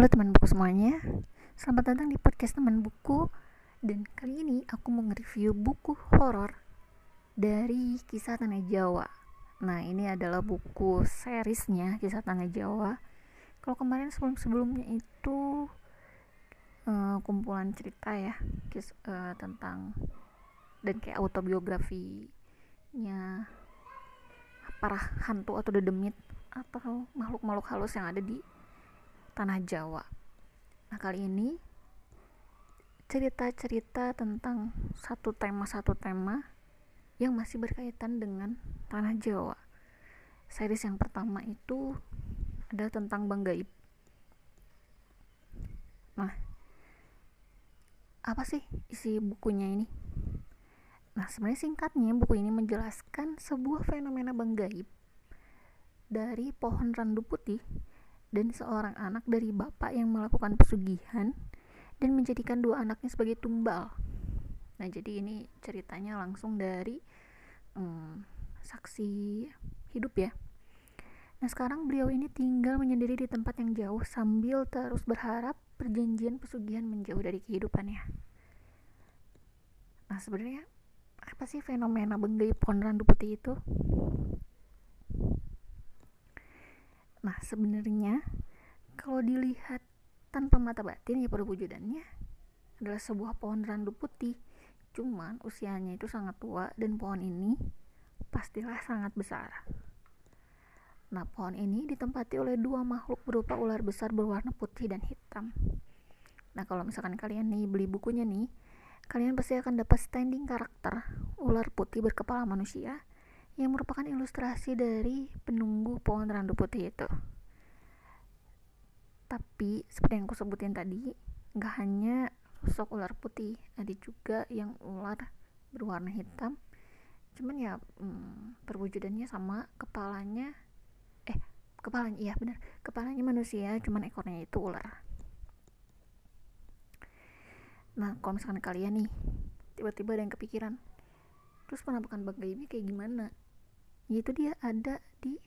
Halo teman buku semuanya, selamat datang di podcast teman buku. Dan kali ini aku mau nge-review buku horor dari kisah Tanah Jawa. Nah ini adalah buku seriesnya kisah Tanah Jawa. Kalau kemarin sebelum-sebelumnya itu uh, kumpulan cerita ya kis, uh, tentang dan kayak autobiografinya para hantu atau dedemit atau makhluk-makhluk halus yang ada di tanah Jawa. Nah, kali ini cerita-cerita tentang satu tema satu tema yang masih berkaitan dengan tanah Jawa. Series yang pertama itu adalah tentang Bang Gaib. Nah, apa sih isi bukunya ini? Nah, sebenarnya singkatnya buku ini menjelaskan sebuah fenomena Bang Gaib dari pohon randu putih dan seorang anak dari bapak yang melakukan pesugihan dan menjadikan dua anaknya sebagai tumbal. Nah, jadi ini ceritanya langsung dari hmm, saksi hidup ya. Nah, sekarang beliau ini tinggal menyendiri di tempat yang jauh sambil terus berharap perjanjian pesugihan menjauh dari kehidupannya. Nah, sebenarnya apa sih fenomena benggai pohon randu putih itu? Nah, sebenarnya kalau dilihat tanpa mata batin ya perwujudannya adalah sebuah pohon randu putih. Cuman usianya itu sangat tua dan pohon ini pastilah sangat besar. Nah, pohon ini ditempati oleh dua makhluk berupa ular besar berwarna putih dan hitam. Nah, kalau misalkan kalian nih beli bukunya nih, kalian pasti akan dapat standing karakter ular putih berkepala manusia yang merupakan ilustrasi dari penunggu pohon randu putih itu. Tapi seperti yang aku sebutin tadi, nggak hanya sosok ular putih, ada juga yang ular berwarna hitam. Cuman ya hmm, perwujudannya sama, kepalanya eh kepalanya iya benar, kepalanya manusia, cuman ekornya itu ular. Nah, kalau misalkan kalian nih tiba-tiba ada yang kepikiran, terus penampakan bag ini kayak gimana? itu dia ada di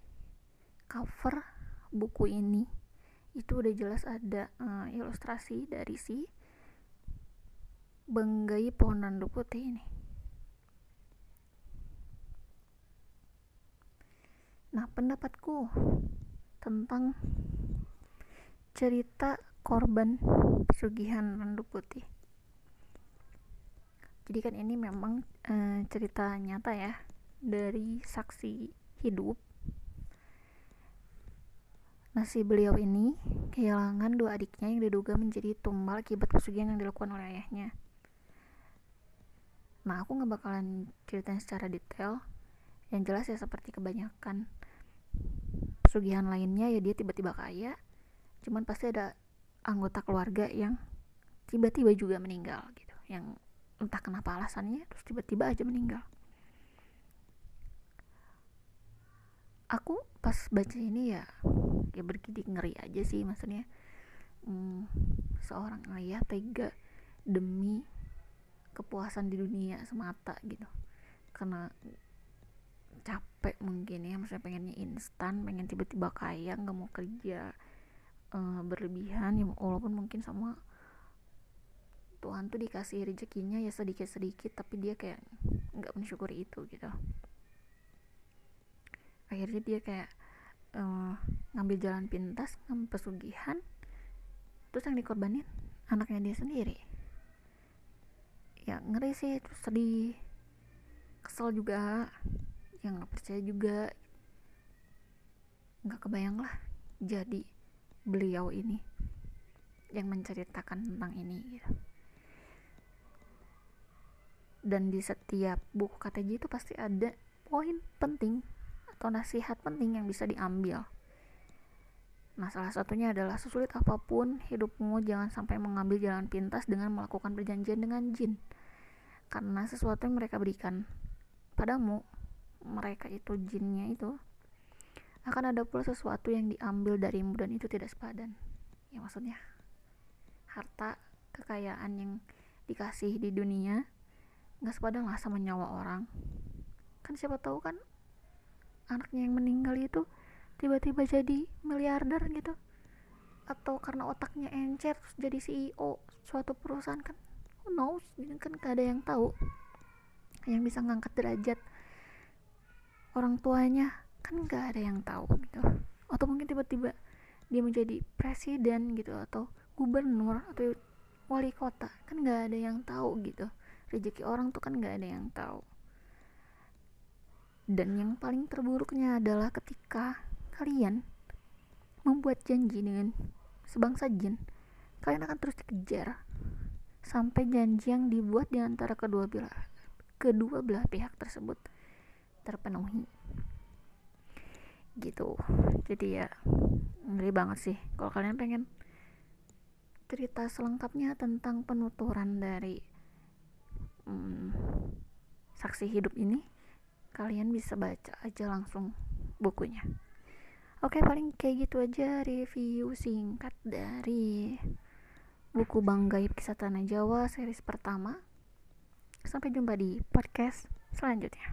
cover buku ini. Itu udah jelas ada uh, ilustrasi dari si benggai pohon randu putih ini. Nah pendapatku tentang cerita korban pesugihan randu putih. Jadi kan ini memang uh, cerita nyata ya dari saksi hidup Nasi beliau ini kehilangan dua adiknya yang diduga menjadi tumbal akibat pesugihan yang dilakukan oleh ayahnya. Nah, aku nggak bakalan ceritain secara detail. Yang jelas ya seperti kebanyakan pesugihan lainnya ya dia tiba-tiba kaya. Cuman pasti ada anggota keluarga yang tiba-tiba juga meninggal gitu. Yang entah kenapa alasannya terus tiba-tiba aja meninggal. aku pas baca ini ya ya bergidik ngeri aja sih maksudnya hmm, seorang ayah tega demi kepuasan di dunia semata gitu karena capek mungkin ya maksudnya pengennya instan pengen tiba-tiba kaya nggak mau kerja uh, berlebihan ya walaupun mungkin sama Tuhan tuh dikasih rezekinya ya sedikit-sedikit tapi dia kayak nggak mensyukuri itu gitu. Akhirnya dia kayak uh, ngambil jalan pintas ngambil pesugihan terus yang dikorbanin anaknya dia sendiri. Ya ngeri sih terus sedih kesel juga yang nggak percaya juga. Nggak kebayang lah jadi beliau ini yang menceritakan tentang ini gitu dan di setiap buku KTJ itu pasti ada poin penting atau nasihat penting yang bisa diambil. Nah, salah satunya adalah sesulit apa pun hidupmu, jangan sampai mengambil jalan pintas dengan melakukan perjanjian dengan jin. Karena sesuatu yang mereka berikan padamu, mereka itu jinnya itu, akan ada pula sesuatu yang diambil darimu dan itu tidak sepadan. Ya maksudnya, harta, kekayaan yang dikasih di dunia, nggak sepadan lah sama nyawa orang. Kan siapa tahu kan anaknya yang meninggal itu tiba-tiba jadi miliarder gitu. Atau karena otaknya encer jadi CEO suatu perusahaan kan who knows gitu kan gak ada yang tahu yang bisa ngangkat derajat orang tuanya. Kan gak ada yang tahu gitu. Atau mungkin tiba-tiba dia menjadi presiden gitu atau gubernur atau wali kota. Kan gak ada yang tahu gitu rezeki orang tuh kan gak ada yang tahu. Dan yang paling terburuknya adalah ketika kalian membuat janji dengan sebangsa jin kalian akan terus dikejar sampai janji yang dibuat di antara kedua belah kedua belah pihak tersebut terpenuhi. Gitu. Jadi ya ngeri banget sih kalau kalian pengen cerita selengkapnya tentang penuturan dari hmm, saksi hidup ini kalian bisa baca aja langsung bukunya. Oke paling kayak gitu aja review singkat dari buku Bang Gaib Kisah Tanah Jawa series pertama. Sampai jumpa di podcast selanjutnya